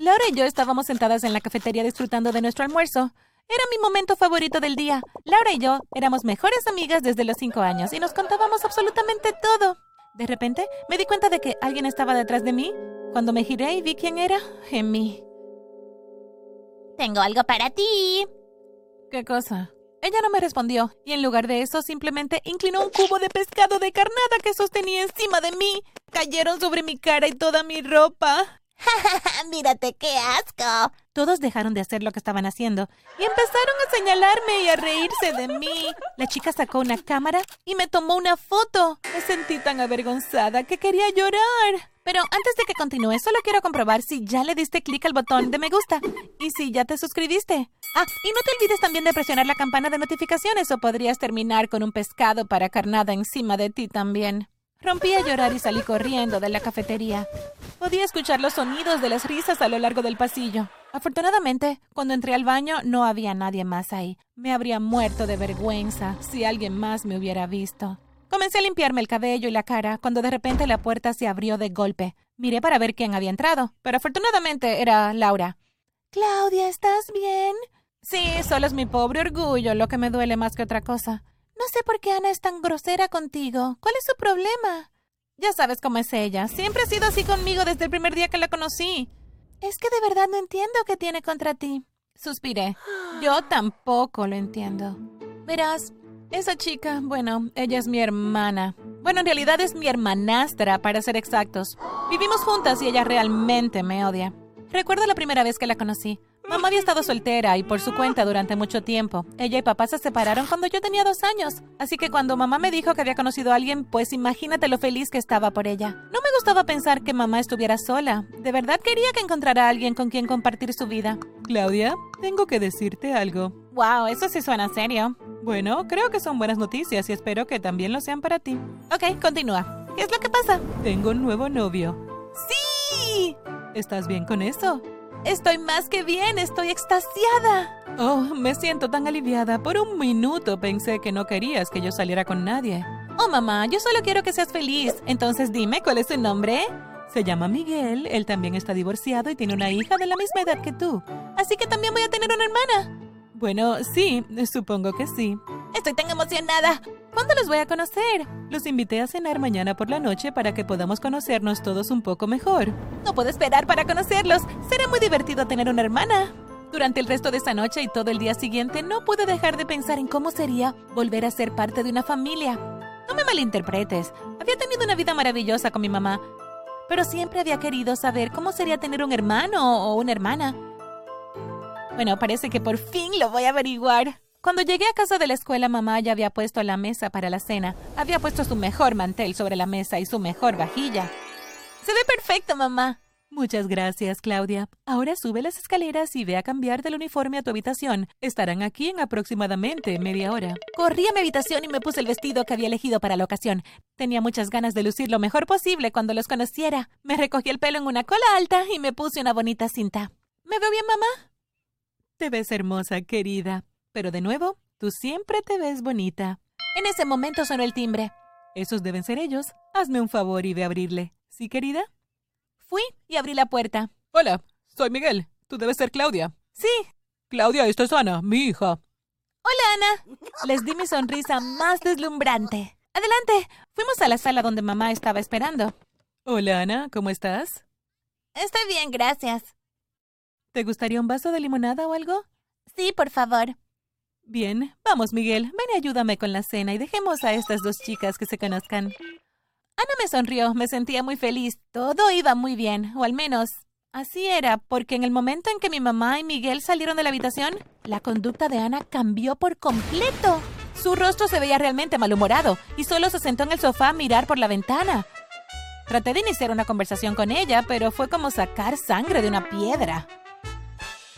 Laura y yo estábamos sentadas en la cafetería disfrutando de nuestro almuerzo. Era mi momento favorito del día. Laura y yo éramos mejores amigas desde los cinco años y nos contábamos absolutamente todo. De repente me di cuenta de que alguien estaba detrás de mí. Cuando me giré y vi quién era, gemí. Tengo algo para ti. ¿Qué cosa? Ella no me respondió, y en lugar de eso simplemente inclinó un cubo de pescado de carnada que sostenía encima de mí. Cayeron sobre mi cara y toda mi ropa. ¡Mírate qué asco! Todos dejaron de hacer lo que estaban haciendo y empezaron a señalarme y a reírse de mí. La chica sacó una cámara y me tomó una foto. Me sentí tan avergonzada que quería llorar. Pero antes de que continúe, solo quiero comprobar si ya le diste clic al botón de me gusta y si ya te suscribiste. Ah, y no te olvides también de presionar la campana de notificaciones o podrías terminar con un pescado para carnada encima de ti también. Rompí a llorar y salí corriendo de la cafetería. Podía escuchar los sonidos de las risas a lo largo del pasillo. Afortunadamente, cuando entré al baño no había nadie más ahí. Me habría muerto de vergüenza si alguien más me hubiera visto. Comencé a limpiarme el cabello y la cara cuando de repente la puerta se abrió de golpe. Miré para ver quién había entrado, pero afortunadamente era Laura. Claudia, ¿estás bien? Sí, solo es mi pobre orgullo lo que me duele más que otra cosa. No sé por qué Ana es tan grosera contigo. ¿Cuál es su problema? Ya sabes cómo es ella. Siempre ha sido así conmigo desde el primer día que la conocí. Es que de verdad no entiendo qué tiene contra ti. Suspiré. Yo tampoco lo entiendo. Verás, esa chica, bueno, ella es mi hermana. Bueno, en realidad es mi hermanastra, para ser exactos. Vivimos juntas y ella realmente me odia. Recuerdo la primera vez que la conocí. Mamá había estado soltera y por su cuenta durante mucho tiempo. Ella y papá se separaron cuando yo tenía dos años. Así que cuando mamá me dijo que había conocido a alguien, pues imagínate lo feliz que estaba por ella. No me gustaba pensar que mamá estuviera sola. De verdad quería que encontrara a alguien con quien compartir su vida. Claudia, tengo que decirte algo. Wow, eso sí suena serio. Bueno, creo que son buenas noticias y espero que también lo sean para ti. Ok, continúa. ¿Qué es lo que pasa? Tengo un nuevo novio. ¡Sí! ¿Estás bien con eso? Estoy más que bien, estoy extasiada. Oh, me siento tan aliviada. Por un minuto pensé que no querías que yo saliera con nadie. Oh, mamá, yo solo quiero que seas feliz. Entonces dime, ¿cuál es su nombre? Se llama Miguel, él también está divorciado y tiene una hija de la misma edad que tú. Así que también voy a tener una hermana. Bueno, sí, supongo que sí. Estoy tan emocionada. ¿Cuándo los voy a conocer? Los invité a cenar mañana por la noche para que podamos conocernos todos un poco mejor. No puedo esperar para conocerlos. Será muy divertido tener una hermana. Durante el resto de esa noche y todo el día siguiente no pude dejar de pensar en cómo sería volver a ser parte de una familia. No me malinterpretes. Había tenido una vida maravillosa con mi mamá, pero siempre había querido saber cómo sería tener un hermano o una hermana. Bueno, parece que por fin lo voy a averiguar. Cuando llegué a casa de la escuela, mamá ya había puesto la mesa para la cena. Había puesto su mejor mantel sobre la mesa y su mejor vajilla. Se ve perfecto, mamá. Muchas gracias, Claudia. Ahora sube las escaleras y ve a cambiar del uniforme a tu habitación. Estarán aquí en aproximadamente media hora. Corrí a mi habitación y me puse el vestido que había elegido para la ocasión. Tenía muchas ganas de lucir lo mejor posible cuando los conociera. Me recogí el pelo en una cola alta y me puse una bonita cinta. ¿Me veo bien, mamá? Te ves hermosa, querida. Pero de nuevo, tú siempre te ves bonita. En ese momento sonó el timbre. Esos deben ser ellos. Hazme un favor y ve a abrirle. ¿Sí, querida? Fui y abrí la puerta. Hola, soy Miguel. Tú debes ser Claudia. Sí. Claudia, esto es Ana, mi hija. Hola, Ana. Les di mi sonrisa más deslumbrante. Adelante. Fuimos a la sala donde mamá estaba esperando. Hola, Ana. ¿Cómo estás? Estoy bien, gracias. ¿Te gustaría un vaso de limonada o algo? Sí, por favor. Bien, vamos, Miguel, ven y ayúdame con la cena y dejemos a estas dos chicas que se conozcan. Ana me sonrió, me sentía muy feliz. Todo iba muy bien, o al menos así era, porque en el momento en que mi mamá y Miguel salieron de la habitación, la conducta de Ana cambió por completo. Su rostro se veía realmente malhumorado y solo se sentó en el sofá a mirar por la ventana. Traté de iniciar una conversación con ella, pero fue como sacar sangre de una piedra.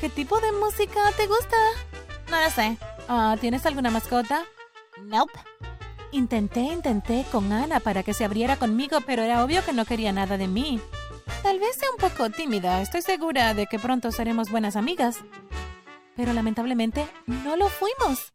¿Qué tipo de música te gusta? No lo sé. Ah, ¿Tienes alguna mascota? Nope. Intenté, intenté con Ana para que se abriera conmigo, pero era obvio que no quería nada de mí. Tal vez sea un poco tímida, estoy segura de que pronto seremos buenas amigas. Pero lamentablemente no lo fuimos.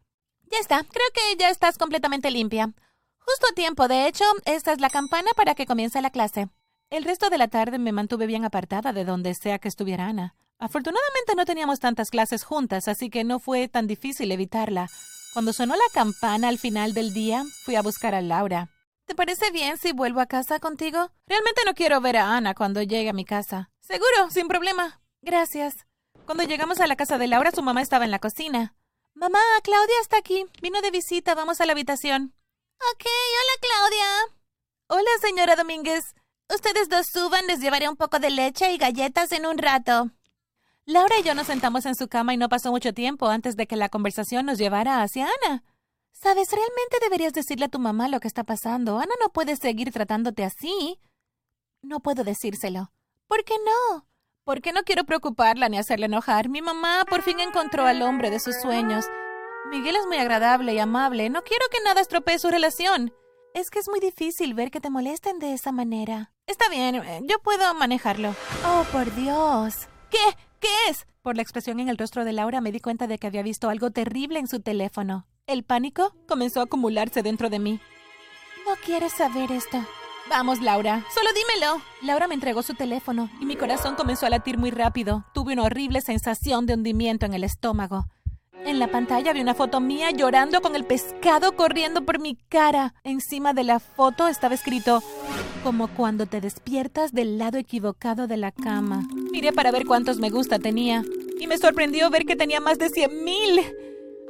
Ya está, creo que ya estás completamente limpia. Justo a tiempo, de hecho, esta es la campana para que comience la clase. El resto de la tarde me mantuve bien apartada de donde sea que estuviera Ana. Afortunadamente no teníamos tantas clases juntas, así que no fue tan difícil evitarla. Cuando sonó la campana al final del día, fui a buscar a Laura. ¿Te parece bien si vuelvo a casa contigo? Realmente no quiero ver a Ana cuando llegue a mi casa. Seguro, sin problema. Gracias. Cuando llegamos a la casa de Laura, su mamá estaba en la cocina. Mamá, Claudia está aquí. Vino de visita. Vamos a la habitación. Ok, hola Claudia. Hola, señora Domínguez. Ustedes dos suban, les llevaré un poco de leche y galletas en un rato. Laura y yo nos sentamos en su cama y no pasó mucho tiempo antes de que la conversación nos llevara hacia Ana. Sabes, realmente deberías decirle a tu mamá lo que está pasando. Ana no puede seguir tratándote así. No puedo decírselo. ¿Por qué no? Porque no quiero preocuparla ni hacerle enojar. Mi mamá por fin encontró al hombre de sus sueños. Miguel es muy agradable y amable. No quiero que nada estropee su relación. Es que es muy difícil ver que te molesten de esa manera. Está bien, eh, yo puedo manejarlo. Oh, por Dios. ¿Qué? ¿Qué es? Por la expresión en el rostro de Laura me di cuenta de que había visto algo terrible en su teléfono. El pánico comenzó a acumularse dentro de mí. No quieres saber esto. Vamos, Laura, solo dímelo. Laura me entregó su teléfono y mi corazón comenzó a latir muy rápido. Tuve una horrible sensación de hundimiento en el estómago. En la pantalla vi una foto mía llorando con el pescado corriendo por mi cara. Encima de la foto estaba escrito como cuando te despiertas del lado equivocado de la cama. Miré para ver cuántos me gusta tenía y me sorprendió ver que tenía más de 100 mil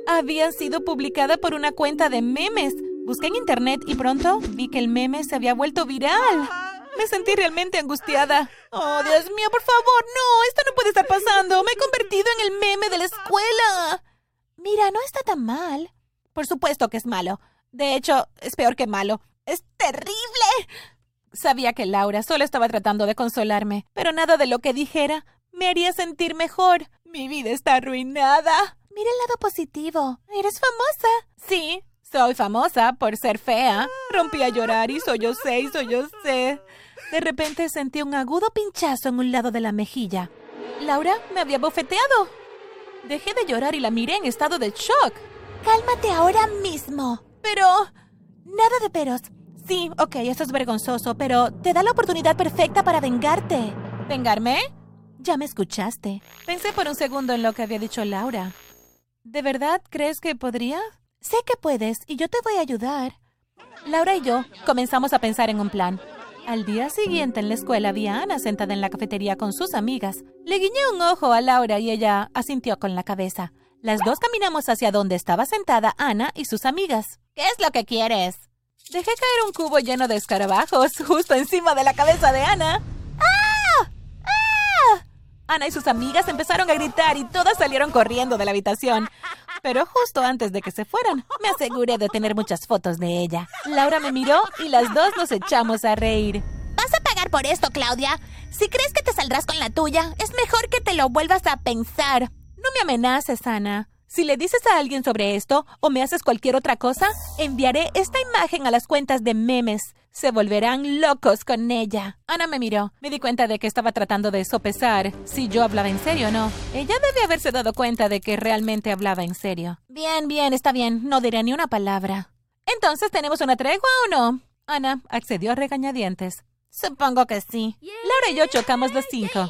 habían sido publicada por una cuenta de memes. Busqué en internet y pronto vi que el meme se había vuelto viral. Me sentí realmente angustiada. Oh, Dios mío, por favor, no, esto no puede estar pasando. Me he convertido en el meme de la escuela. Mira, no está tan mal. Por supuesto que es malo. De hecho, es peor que malo. Es terrible. Sabía que Laura solo estaba tratando de consolarme, pero nada de lo que dijera me haría sentir mejor. Mi vida está arruinada. Mira el lado positivo. Eres famosa. Sí, soy famosa por ser fea. Rompí a llorar y sollocé y sollocé. De repente sentí un agudo pinchazo en un lado de la mejilla. Laura me había bofeteado. Dejé de llorar y la miré en estado de shock. Cálmate ahora mismo. Pero... Nada de peros. Sí, ok, eso es vergonzoso, pero te da la oportunidad perfecta para vengarte. ¿Vengarme? Ya me escuchaste. Pensé por un segundo en lo que había dicho Laura. ¿De verdad crees que podría? Sé que puedes y yo te voy a ayudar. Laura y yo comenzamos a pensar en un plan. Al día siguiente en la escuela vi a Ana sentada en la cafetería con sus amigas. Le guiñé un ojo a Laura y ella asintió con la cabeza. Las dos caminamos hacia donde estaba sentada Ana y sus amigas. ¿Qué es lo que quieres? Dejé caer un cubo lleno de escarabajos justo encima de la cabeza de Ana. Ana y sus amigas empezaron a gritar y todas salieron corriendo de la habitación. Pero justo antes de que se fueran, me aseguré de tener muchas fotos de ella. Laura me miró y las dos nos echamos a reír. ¿Vas a pagar por esto, Claudia? Si crees que te saldrás con la tuya, es mejor que te lo vuelvas a pensar. No me amenaces, Ana. Si le dices a alguien sobre esto o me haces cualquier otra cosa, enviaré esta imagen a las cuentas de memes. Se volverán locos con ella. Ana me miró. Me di cuenta de que estaba tratando de sopesar si yo hablaba en serio o no. Ella debe haberse dado cuenta de que realmente hablaba en serio. Bien, bien, está bien. No diré ni una palabra. Entonces, ¿tenemos una tregua o no? Ana accedió a regañadientes. Supongo que sí. Laura y yo chocamos los cinco.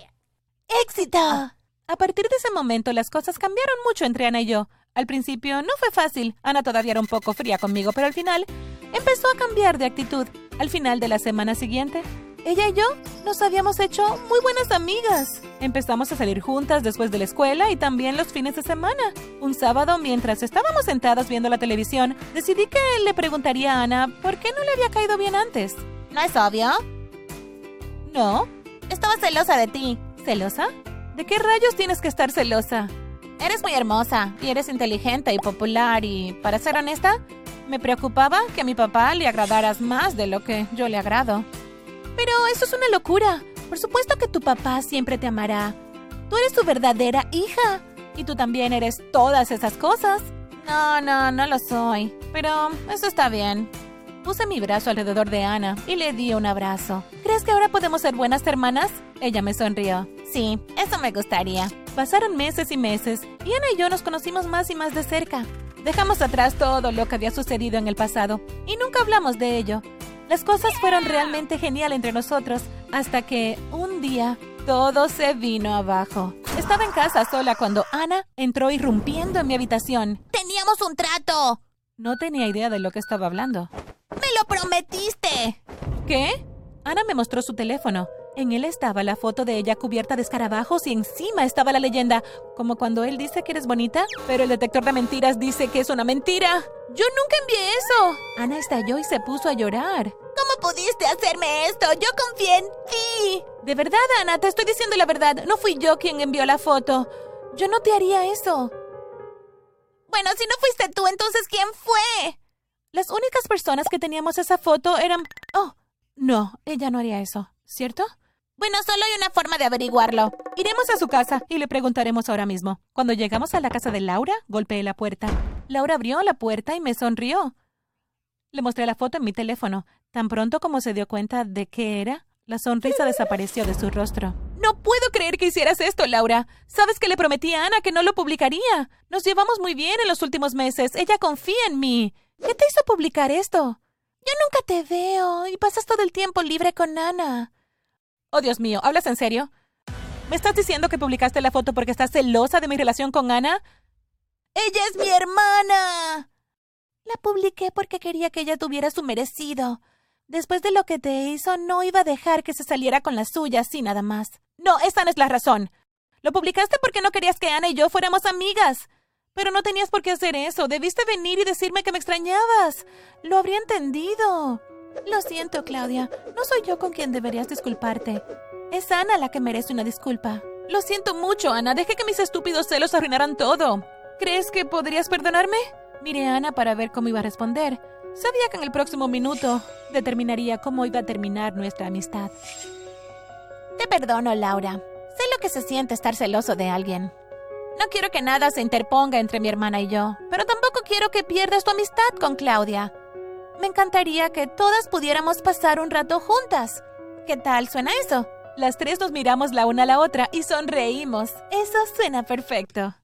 ¡Éxito! A partir de ese momento las cosas cambiaron mucho entre Ana y yo. Al principio no fue fácil. Ana todavía era un poco fría conmigo, pero al final empezó a cambiar de actitud. Al final de la semana siguiente, ella y yo nos habíamos hecho muy buenas amigas. Empezamos a salir juntas después de la escuela y también los fines de semana. Un sábado, mientras estábamos sentadas viendo la televisión, decidí que le preguntaría a Ana por qué no le había caído bien antes. ¿No es obvio? No. Estaba celosa de ti. ¿Celosa? ¿De qué rayos tienes que estar celosa? Eres muy hermosa y eres inteligente y popular y, para ser honesta, me preocupaba que a mi papá le agradaras más de lo que yo le agrado. Pero eso es una locura. Por supuesto que tu papá siempre te amará. Tú eres su verdadera hija. Y tú también eres todas esas cosas. No, no, no lo soy. Pero eso está bien. Puse mi brazo alrededor de Ana y le di un abrazo. ¿Crees que ahora podemos ser buenas hermanas? Ella me sonrió. Sí, eso me gustaría. Pasaron meses y meses y Ana y yo nos conocimos más y más de cerca. Dejamos atrás todo lo que había sucedido en el pasado y nunca hablamos de ello. Las cosas fueron realmente genial entre nosotros hasta que un día Todo se vino abajo. Estaba en casa sola cuando Ana entró irrumpiendo en mi habitación. Teníamos un trato. No tenía idea de lo que estaba hablando. ¡Me lo prometiste! ¿Qué? Ana me mostró su teléfono. En él estaba la foto de ella cubierta de escarabajos y encima estaba la leyenda, como cuando él dice que eres bonita, pero el detector de mentiras dice que es una mentira. Yo nunca envié eso. Ana estalló y se puso a llorar. ¿Cómo pudiste hacerme esto? Yo confié en ti. De verdad, Ana, te estoy diciendo la verdad. No fui yo quien envió la foto. Yo no te haría eso. Bueno, si no fuiste tú, entonces ¿quién fue? Las únicas personas que teníamos esa foto eran... Oh, no, ella no haría eso, ¿cierto? Bueno, solo hay una forma de averiguarlo. Iremos a su casa y le preguntaremos ahora mismo. Cuando llegamos a la casa de Laura, golpeé la puerta. Laura abrió la puerta y me sonrió. Le mostré la foto en mi teléfono. Tan pronto como se dio cuenta de qué era, la sonrisa desapareció de su rostro. No puedo creer que hicieras esto, Laura. Sabes que le prometí a Ana que no lo publicaría. Nos llevamos muy bien en los últimos meses. Ella confía en mí. ¿Qué te hizo publicar esto? Yo nunca te veo y pasas todo el tiempo libre con Ana. Oh, Dios mío, ¿hablas en serio? ¿Me estás diciendo que publicaste la foto porque estás celosa de mi relación con Ana? ¡Ella es mi hermana! La publiqué porque quería que ella tuviera su merecido. Después de lo que te hizo, no iba a dejar que se saliera con la suya así nada más. No, esa no es la razón. Lo publicaste porque no querías que Ana y yo fuéramos amigas. Pero no tenías por qué hacer eso. Debiste venir y decirme que me extrañabas. Lo habría entendido. Lo siento, Claudia. No soy yo con quien deberías disculparte. Es Ana la que merece una disculpa. Lo siento mucho, Ana. Dejé que mis estúpidos celos arruinaran todo. ¿Crees que podrías perdonarme? Miré a Ana para ver cómo iba a responder. Sabía que en el próximo minuto determinaría cómo iba a terminar nuestra amistad. Te perdono, Laura. Sé lo que se siente estar celoso de alguien. No quiero que nada se interponga entre mi hermana y yo, pero tampoco quiero que pierdas tu amistad con Claudia. Me encantaría que todas pudiéramos pasar un rato juntas. ¿Qué tal suena eso? Las tres nos miramos la una a la otra y sonreímos. Eso suena perfecto.